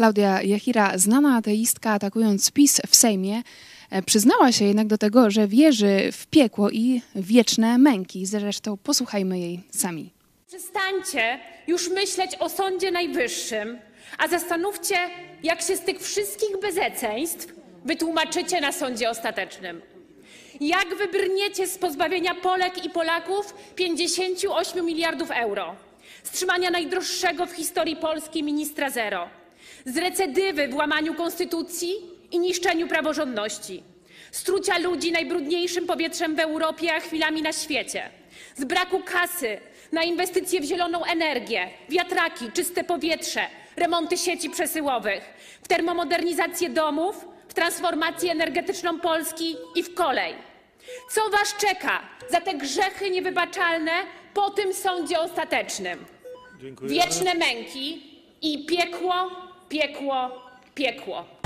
Klaudia Jachira, znana ateistka, atakując PiS w Sejmie, e, przyznała się jednak do tego, że wierzy w piekło i wieczne męki. Zresztą posłuchajmy jej sami. Przestańcie już myśleć o Sądzie Najwyższym, a zastanówcie, jak się z tych wszystkich bezeceństw wytłumaczycie na sądzie ostatecznym. Jak wybrniecie z pozbawienia Polek i Polaków 58 miliardów euro, wstrzymania najdroższego w historii Polski ministra zero, z recydywy w łamaniu konstytucji i niszczeniu praworządności, strucia ludzi najbrudniejszym powietrzem w Europie, a chwilami na świecie, z braku kasy na inwestycje w zieloną energię, wiatraki, czyste powietrze, remonty sieci przesyłowych, w termomodernizację domów, w transformację energetyczną Polski i w kolej. Co was czeka za te grzechy niewybaczalne po tym sądzie ostatecznym? Wieczne męki i piekło, piekło, piekło.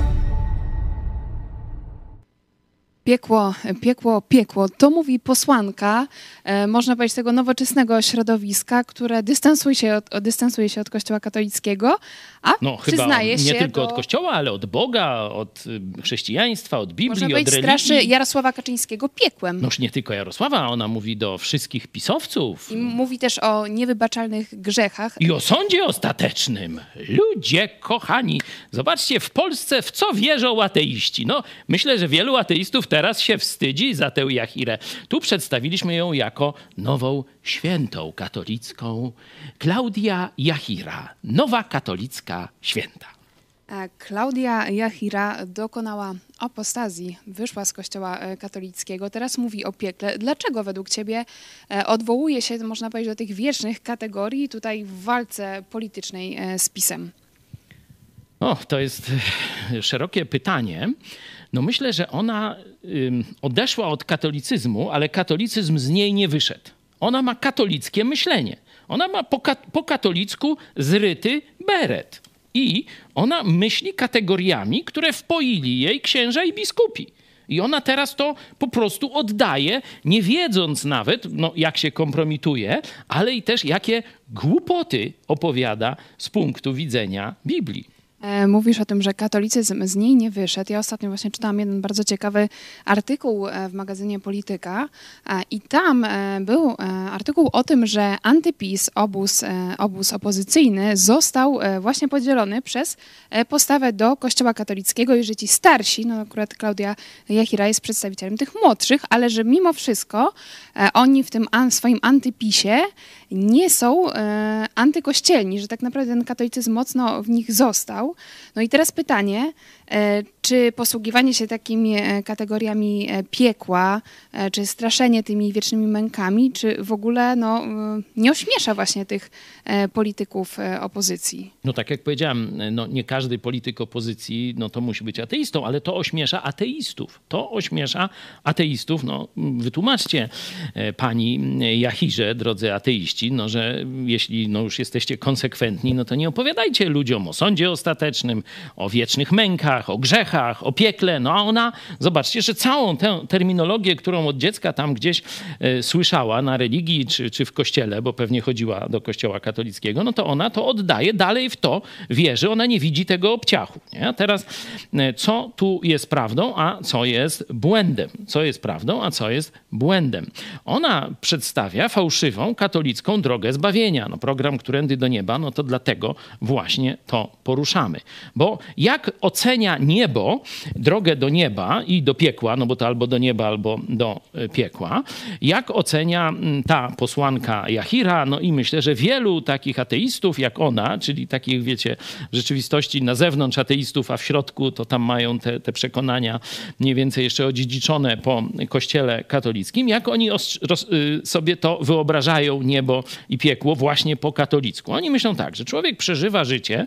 Piekło, piekło, piekło. To mówi posłanka, e, można powiedzieć, tego nowoczesnego środowiska, które dystansuje się od, dystansuje się od Kościoła katolickiego, a No chyba przyznaje nie się tylko do, od Kościoła, ale od Boga, od y, chrześcijaństwa, od Biblii, Można od powiedzieć, religii. straszy Jarosława Kaczyńskiego piekłem. Noż nie tylko Jarosława, ona mówi do wszystkich pisowców. I mówi też o niewybaczalnych grzechach. I o sądzie ostatecznym. Ludzie kochani, zobaczcie w Polsce w co wierzą ateiści. No, myślę, że wielu ateistów teraz się wstydzi za tę Jachirę. Tu przedstawiliśmy ją jako nową świętą katolicką. Klaudia Jachira, nowa katolicka święta. Klaudia Jachira dokonała apostazji, wyszła z kościoła e, katolickiego, teraz mówi o piekle. Dlaczego według ciebie e, odwołuje się, można powiedzieć, do tych wiecznych kategorii tutaj w walce politycznej e, z PiSem? O, to jest szerokie pytanie. No myślę, że ona odeszła od katolicyzmu, ale katolicyzm z niej nie wyszedł. Ona ma katolickie myślenie. Ona ma po, po katolicku zryty beret. I ona myśli kategoriami, które wpoili jej księża i biskupi. I ona teraz to po prostu oddaje, nie wiedząc nawet, no, jak się kompromituje, ale i też jakie głupoty opowiada z punktu widzenia Biblii. E, Mówisz o tym, że katolicyzm z niej nie wyszedł. Ja ostatnio właśnie czytałam jeden bardzo ciekawy artykuł e, w magazynie Polityka e, i tam był artykuł o tym, że antypis, obóz, obóz opozycyjny został właśnie podzielony przez postawę do kościoła katolickiego i że ci starsi, no akurat Klaudia Jachira jest przedstawicielem tych młodszych, ale że mimo wszystko oni w tym swoim antypisie nie są e, antykościelni, że tak naprawdę ten katolicyzm mocno w nich został. No i teraz pytanie, czy posługiwanie się takimi e, kategoriami e, piekła, e, czy straszenie tymi wiecznymi mękami, czy w ogóle no, e, nie ośmiesza właśnie tych e, polityków e, opozycji? No tak jak powiedziałem, no nie każdy polityk opozycji no to musi być ateistą, ale to ośmiesza ateistów. To ośmiesza ateistów. No wytłumaczcie e, pani Jachirze, drodzy ateiści, no że jeśli no już jesteście konsekwentni, no to nie opowiadajcie ludziom o sądzie ostatecznym, o wiecznych mękach, o grzechach, o piekle. No a ona, zobaczcie, że całą tę terminologię, którą od dziecka tam gdzieś e, słyszała na religii czy, czy w kościele, bo pewnie chodziła do kościoła katolickiego, no to ona to oddaje, dalej w to wierzy, ona nie widzi tego obciachu. Nie? A teraz e, co tu jest prawdą, a co jest błędem? Co jest prawdą, a co jest błędem? Ona przedstawia fałszywą katolicką drogę zbawienia. No program Którędy do Nieba, no to dlatego właśnie to poruszamy. Bo jak niebo, drogę do nieba i do piekła, no bo to albo do nieba, albo do e, piekła, jak ocenia mm, ta posłanka Jachira, no i myślę, że wielu takich ateistów jak ona, czyli takich, wiecie, w rzeczywistości na zewnątrz ateistów, a w środku to tam mają te, te przekonania mniej więcej jeszcze odziedziczone po kościele katolickim, jak oni y, sobie to wyobrażają niebo i piekło właśnie po katolicku. Oni myślą tak, że człowiek przeżywa życie,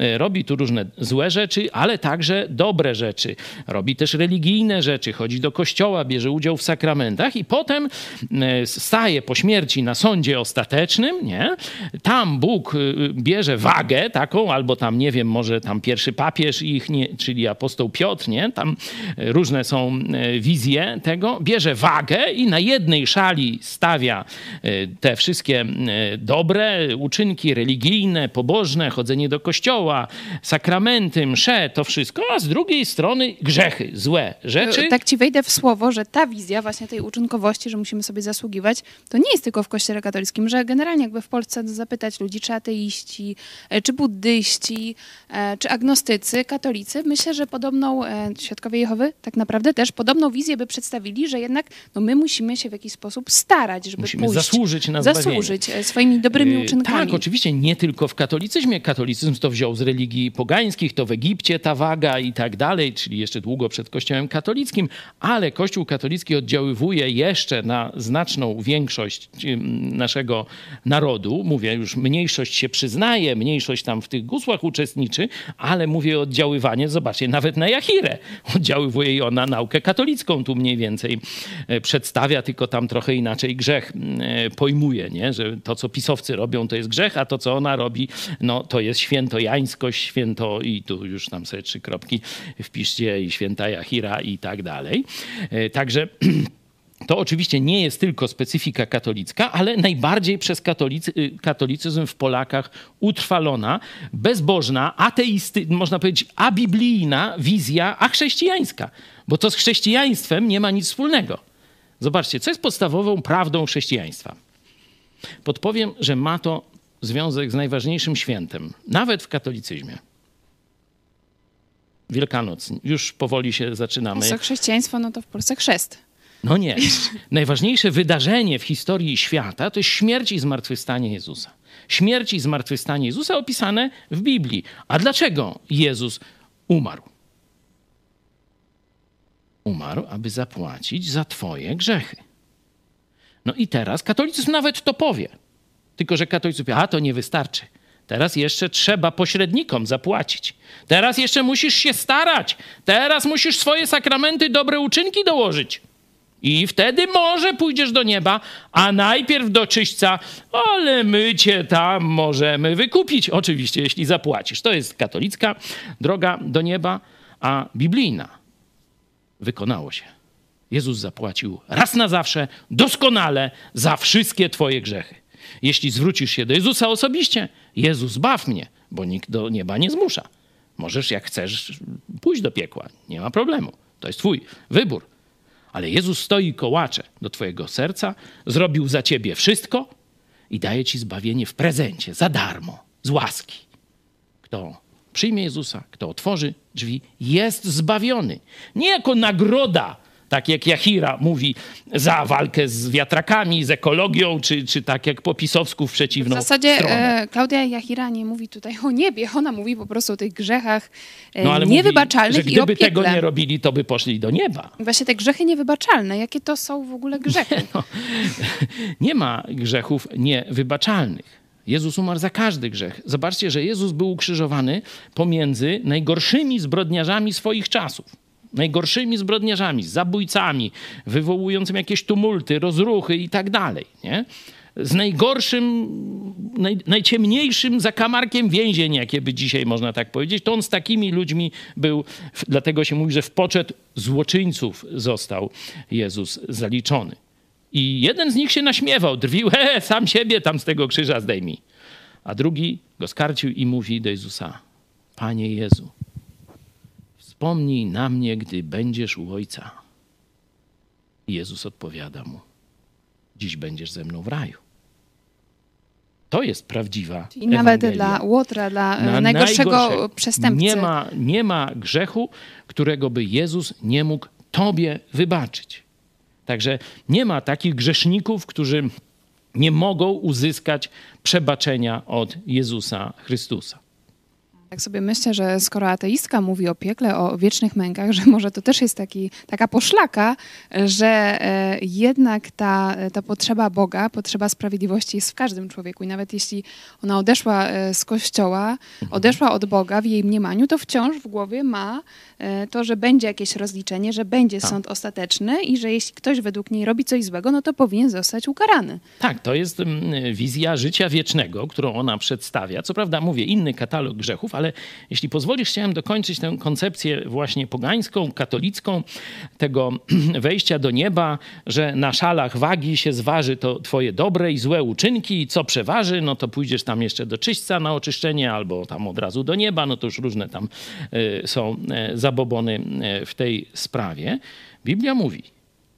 y, robi tu różne złe rzeczy, ale tak także dobre rzeczy. Robi też religijne rzeczy, chodzi do kościoła, bierze udział w sakramentach i potem e, staje po śmierci na sądzie ostatecznym, nie? Tam Bóg y, bierze wagę taką, albo tam, nie wiem, może tam pierwszy papież ich, nie, czyli apostoł Piotr, nie? Tam różne są e, wizje tego. Bierze wagę i na jednej szali stawia e, te wszystkie dobre uczynki religijne, pobożne, chodzenie do kościoła, sakramenty, msze, to wszystko, a z drugiej strony grzechy, złe rzeczy. Tak ci wejdę w słowo, że ta wizja właśnie tej uczynkowości, że musimy sobie zasługiwać, to nie jest tylko w kościele katolickim, że generalnie jakby w Polsce zapytać ludzi, czy ateiści, e, czy buddyści, e, czy agnostycy, katolicy, myślę, że podobną, e, świadkowie Jehowy tak naprawdę też podobną wizję by przedstawili, że jednak no, my musimy się w jakiś sposób starać, żeby musimy pójść, zasłużyć na zasłużyć swoimi dobrymi uczynkami. Tak, oczywiście nie tylko w katolicyzmie. Katolicyzm to wziął z religii pogańskich, to w Egipcie ta waga i tak dalej, czyli jeszcze długo przed Kościołem katolickim, ale Kościół katolicki oddziaływuje jeszcze na znaczną większość naszego narodu. Mówię, już mniejszość się przyznaje, mniejszość tam w tych gusłach uczestniczy, ale mówię oddziaływanie, zobaczcie, nawet na Jahirę oddziaływuje i ona naukę katolicką tu mniej więcej e, przedstawia, tylko tam trochę inaczej grzech e, pojmuje, nie? że to, co pisowcy robią, to jest grzech, a to, co ona robi, no to jest świętojańskość, święto i tu już tam sobie trzy kropki wpiszcie i święta Jahira i tak dalej. E, także to oczywiście nie jest tylko specyfika katolicka, ale najbardziej przez katolicy, y, katolicyzm w Polakach utrwalona, bezbożna, ateisty, można powiedzieć abiblijna wizja achrześcijańska. Bo to z chrześcijaństwem nie ma nic wspólnego. Zobaczcie, co jest podstawową prawdą chrześcijaństwa. Podpowiem, że ma to związek z najważniejszym świętem, nawet w katolicyzmie. Wielkanoc. Już powoli się zaczynamy. Co chrześcijaństwo, no to w Polsce chrzest. No nie. Najważniejsze wydarzenie w historii świata to jest śmierć i zmartwychwstanie Jezusa. Śmierć i zmartwychwstanie Jezusa opisane w Biblii. A dlaczego Jezus umarł? Umarł, aby zapłacić za Twoje grzechy. No i teraz katolicyzm nawet to powie. Tylko, że katolicy powie, a to nie wystarczy. Teraz jeszcze trzeba pośrednikom zapłacić. Teraz jeszcze musisz się starać. Teraz musisz swoje sakramenty, dobre uczynki dołożyć. I wtedy może pójdziesz do nieba, a najpierw do czyśćca, ale my cię tam możemy wykupić. Oczywiście, jeśli zapłacisz. To jest katolicka droga do nieba, a biblijna wykonało się. Jezus zapłacił raz na zawsze, doskonale za wszystkie Twoje grzechy. Jeśli zwrócisz się do Jezusa osobiście, Jezus baw mnie, bo nikt do nieba nie zmusza. Możesz, jak chcesz, pójść do piekła. Nie ma problemu. To jest Twój wybór. Ale Jezus stoi kołacze do Twojego serca, zrobił za Ciebie wszystko i daje Ci zbawienie w prezencie, za darmo, z łaski. Kto przyjmie Jezusa, kto otworzy drzwi, jest zbawiony. Nie jako nagroda tak jak Jahira mówi, za walkę z wiatrakami, z ekologią, czy, czy tak jak po pisowsku w przeciwną W zasadzie stronę. e, Klaudia Jahira nie mówi tutaj o niebie, ona mówi po prostu o tych grzechach e, no, ale niewybaczalnych mówi, że gdyby i tego nie robili, to by poszli do nieba. Właśnie te grzechy niewybaczalne, jakie to są w ogóle grzechy? No, nie ma grzechów niewybaczalnych. Jezus umarł za każdy grzech. Zobaczcie, że Jezus był ukrzyżowany pomiędzy najgorszymi zbrodniarzami swoich czasów najgorszymi zbrodniarzami, zabójcami, wywołującymi jakieś tumulty, rozruchy i tak dalej. Nie? Z najgorszym, naj, najciemniejszym zakamarkiem więzień, jakie by dzisiaj można tak powiedzieć, to on z takimi ludźmi był, dlatego się mówi, że w poczet złoczyńców został Jezus zaliczony. I jeden z nich się naśmiewał, drwił, he, sam siebie tam z tego krzyża zdejmij. A drugi go skarcił i mówi do Jezusa, Panie Jezu, Wspomnij na mnie, gdy będziesz u Ojca. I Jezus odpowiada mu: Dziś będziesz ze mną w raju. To jest prawdziwa. Czyli nawet dla łotra, dla e, Na najgorszego przestępcy. Nie ma, nie ma grzechu, którego by Jezus nie mógł tobie wybaczyć. Także nie ma takich grzeszników, którzy nie mogą uzyskać przebaczenia od Jezusa Chrystusa. Tak sobie myślę, że skoro ateistka mówi o piekle, o wiecznych mękach, że może to też jest taki, taka poszlaka, że e, jednak ta, ta potrzeba Boga, potrzeba sprawiedliwości jest w każdym człowieku. I nawet jeśli ona odeszła e, z kościoła, mhm. odeszła od Boga w jej mniemaniu, to wciąż w głowie ma e, to, że będzie jakieś rozliczenie, że będzie tak. sąd ostateczny i że jeśli ktoś według niej robi coś złego, no to powinien zostać ukarany. Tak, to jest mm, wizja życia wiecznego, którą ona przedstawia. Co prawda, mówię, inny katalog grzechów, ale jeśli pozwolisz, chciałem dokończyć tę koncepcję właśnie pogańską, katolicką, tego wejścia do nieba, że na szalach wagi się zważy to twoje dobre i złe uczynki i co przeważy, no to pójdziesz tam jeszcze do czyśćca na oczyszczenie albo tam od razu do nieba, no to już różne tam y, są y, zabobony y, w tej sprawie. Biblia mówi,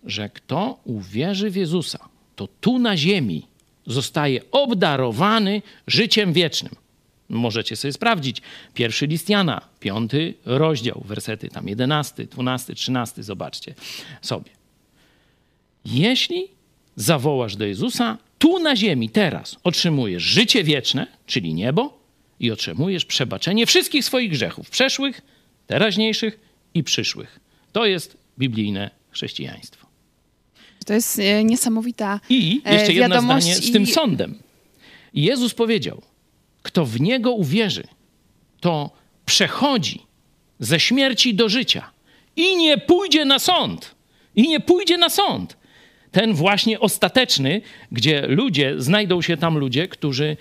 że kto uwierzy w Jezusa, to tu na ziemi zostaje obdarowany życiem wiecznym. Możecie sobie sprawdzić. Pierwszy list Jana, piąty rozdział, wersety tam jedenasty, dwunasty, trzynasty, zobaczcie sobie. Jeśli zawołasz do Jezusa, tu na ziemi teraz otrzymujesz życie wieczne, czyli niebo, i otrzymujesz przebaczenie wszystkich swoich grzechów, przeszłych, teraźniejszych i przyszłych. To jest biblijne chrześcijaństwo. To jest e, niesamowita I jeszcze jedno zdanie z tym sądem. Jezus powiedział, kto w Niego uwierzy, to przechodzi ze śmierci do życia i nie pójdzie na sąd. I nie pójdzie na sąd. Ten właśnie ostateczny, gdzie ludzie, znajdą się tam ludzie, którzy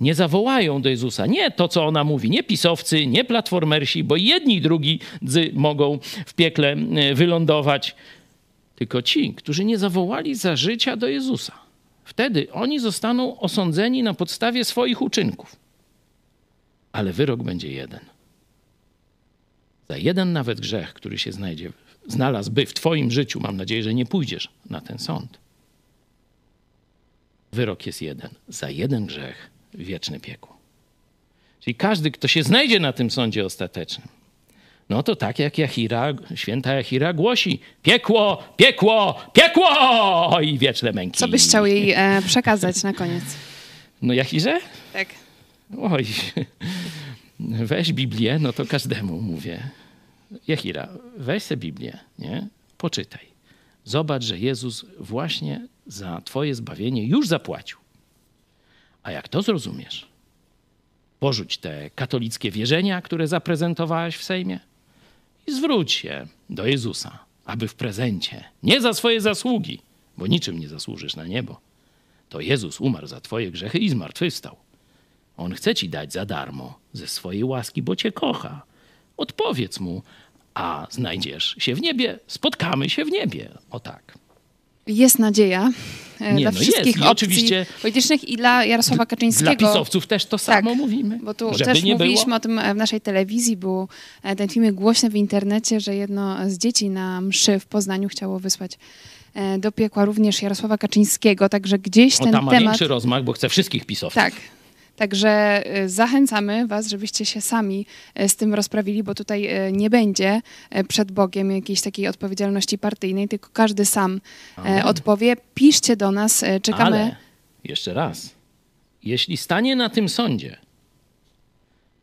nie zawołają do Jezusa. Nie to, co ona mówi, nie pisowcy, nie platformersi, bo jedni i drugi mogą w piekle e, wylądować, tylko ci, którzy nie zawołali za życia do Jezusa. Wtedy oni zostaną osądzeni na podstawie swoich uczynków. Ale wyrok będzie jeden. Za jeden nawet grzech, który się znajdzie, znalazłby w Twoim życiu, mam nadzieję, że nie pójdziesz na ten sąd. Wyrok jest jeden. Za jeden grzech wieczne piekło. Czyli każdy, kto się znajdzie na tym sądzie ostatecznym, no to tak jak Jachira, święta Jachira głosi, piekło, piekło, piekło i wieczne męki. Co byś chciał jej e, przekazać na koniec? No Jachirze? Tak. Oj, weź Biblię, no to każdemu mówię. Jachira, weź sobie Biblię, nie? Poczytaj. Zobacz, że Jezus właśnie za twoje zbawienie już zapłacił. A jak to zrozumiesz? Porzuć te katolickie wierzenia, które zaprezentowałaś w Sejmie i zwróć się do Jezusa, aby w prezencie, nie za swoje zasługi, bo niczym nie zasłużysz na niebo, to Jezus umarł za twoje grzechy i zmartwychwstał. On chce ci dać za darmo ze swojej łaski, bo cię kocha. Odpowiedz mu, a znajdziesz się w niebie, spotkamy się w niebie. O tak. Jest nadzieja e, Nie, dla no wszystkich jest. I oczywiście politycznych i dla Jarosława Kaczyńskiego. Dla pisowców też to samo tak, mówimy. Bo tu też mówiliśmy było. o tym e, w naszej telewizji, był e, ten film głośny w internecie, że jedno z dzieci na mszy w Poznaniu chciało wysłać do piekła również Jarosława Kaczyńskiego, także gdzieś ten o, tam ma temat... większy rozmach, bo chce wszystkich pisowców. Tak, Także y, zachęcamy Was, żebyście się sami y, z tym rozprawili, bo tutaj y, nie będzie przed Bogiem jakiejś takiej odpowiedzialności partyjnej, tylko każdy sam Amen. odpowie. Piszcie do nas, czekamy. Ale jeszcze raz, jeśli stanie na tym sądzie,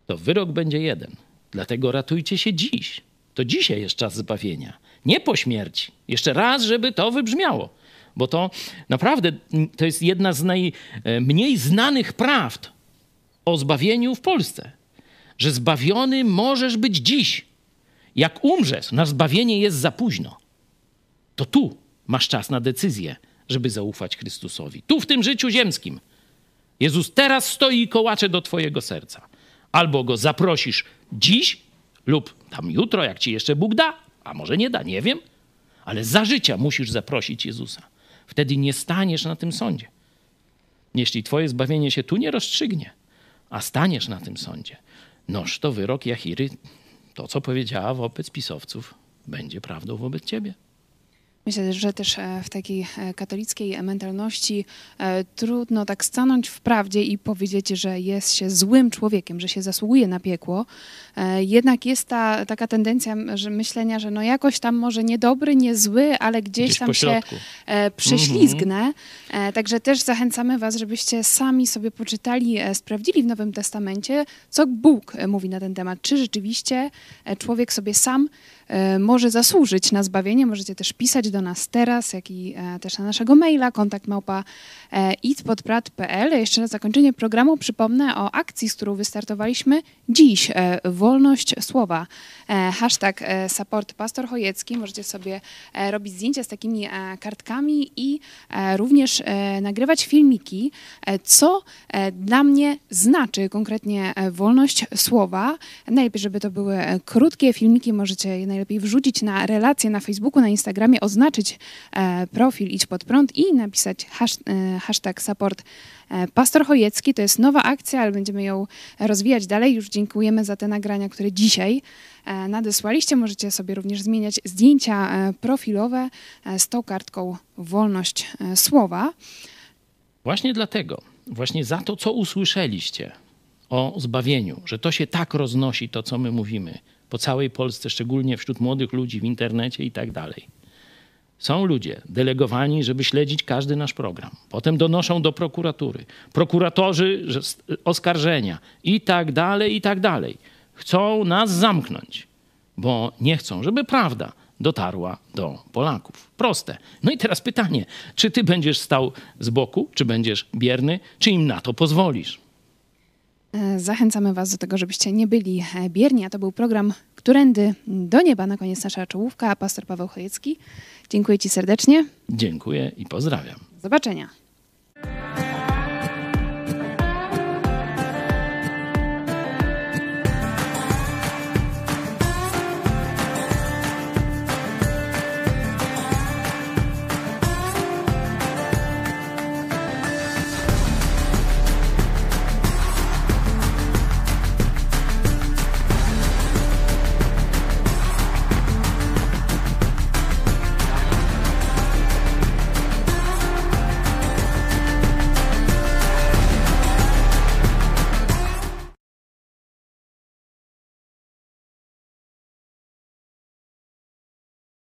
to wyrok będzie jeden. Dlatego ratujcie się dziś. To dzisiaj jest czas zbawienia, nie po śmierci. Jeszcze raz, żeby to wybrzmiało, bo to naprawdę to jest jedna z najmniej znanych prawd o zbawieniu w Polsce. Że zbawiony możesz być dziś. Jak umrzesz, na zbawienie jest za późno. To tu masz czas na decyzję, żeby zaufać Chrystusowi. Tu w tym życiu ziemskim. Jezus teraz stoi i kołacze do twojego serca. Albo go zaprosisz dziś lub tam jutro, jak ci jeszcze Bóg da, a może nie da, nie wiem, ale za życia musisz zaprosić Jezusa. Wtedy nie staniesz na tym sądzie. Jeśli twoje zbawienie się tu nie rozstrzygnie, a staniesz na tym sądzie, noż to wyrok Jachiry, to co powiedziała wobec pisowców, będzie prawdą wobec ciebie. Myślę, że też e, w takiej e, katolickiej mentalności e, trudno tak stanąć w prawdzie i powiedzieć, że jest się złym człowiekiem, że się zasługuje na piekło. Jednak jest ta taka tendencja że myślenia, że no jakoś tam może niedobry, nie zły, ale gdzieś, Gdzieś tam się prześlizgnę. Także też zachęcamy was, żebyście sami sobie poczytali, sprawdzili w Nowym Testamencie, co Bóg mówi na ten temat. Czy rzeczywiście człowiek sobie sam może zasłużyć na zbawienie. Możecie też pisać do nas teraz, jak i e, też na naszego maila kontakt małpa e, itpodprat.pl. Jeszcze na zakończenie programu przypomnę o akcji, z którą wystartowaliśmy dziś. E, wolność słowa. Hashtag support Pastor Chojecki. Możecie sobie robić zdjęcia z takimi kartkami i również nagrywać filmiki, co dla mnie znaczy konkretnie wolność słowa. Najlepiej, żeby to były krótkie filmiki, możecie je najlepiej wrzucić na relacje na Facebooku, na Instagramie, oznaczyć e, profil Idź Pod Prąd i napisać e, hashtag support e, Pastor Chojecki. To jest nowa akcja, ale będziemy ją rozwijać dalej. Już dziękujemy za te nagrania, które dzisiaj nadesłaliście. Możecie sobie również zmieniać zdjęcia profilowe z tą kartką Wolność Słowa. Właśnie dlatego, właśnie za to, co usłyszeliście o zbawieniu, że to się tak roznosi, to co my mówimy po całej Polsce, szczególnie wśród młodych ludzi w internecie i tak dalej są ludzie delegowani, żeby śledzić każdy nasz program. Potem donoszą do prokuratury. Prokuratorzy że oskarżenia i tak dalej, i tak dalej. Chcą nas zamknąć, bo nie chcą, żeby prawda dotarła do Polaków. Proste. No i teraz pytanie, czy ty będziesz stał z boku, czy będziesz bierny, czy im na to pozwolisz? E, zachęcamy Was do tego, żebyście nie byli e, bierni, a to był program Którędy do nieba. Na koniec nasza czołówka, pastor Paweł Chojecki. Dziękuję Ci serdecznie. Dziękuję i pozdrawiam. Do zobaczenia.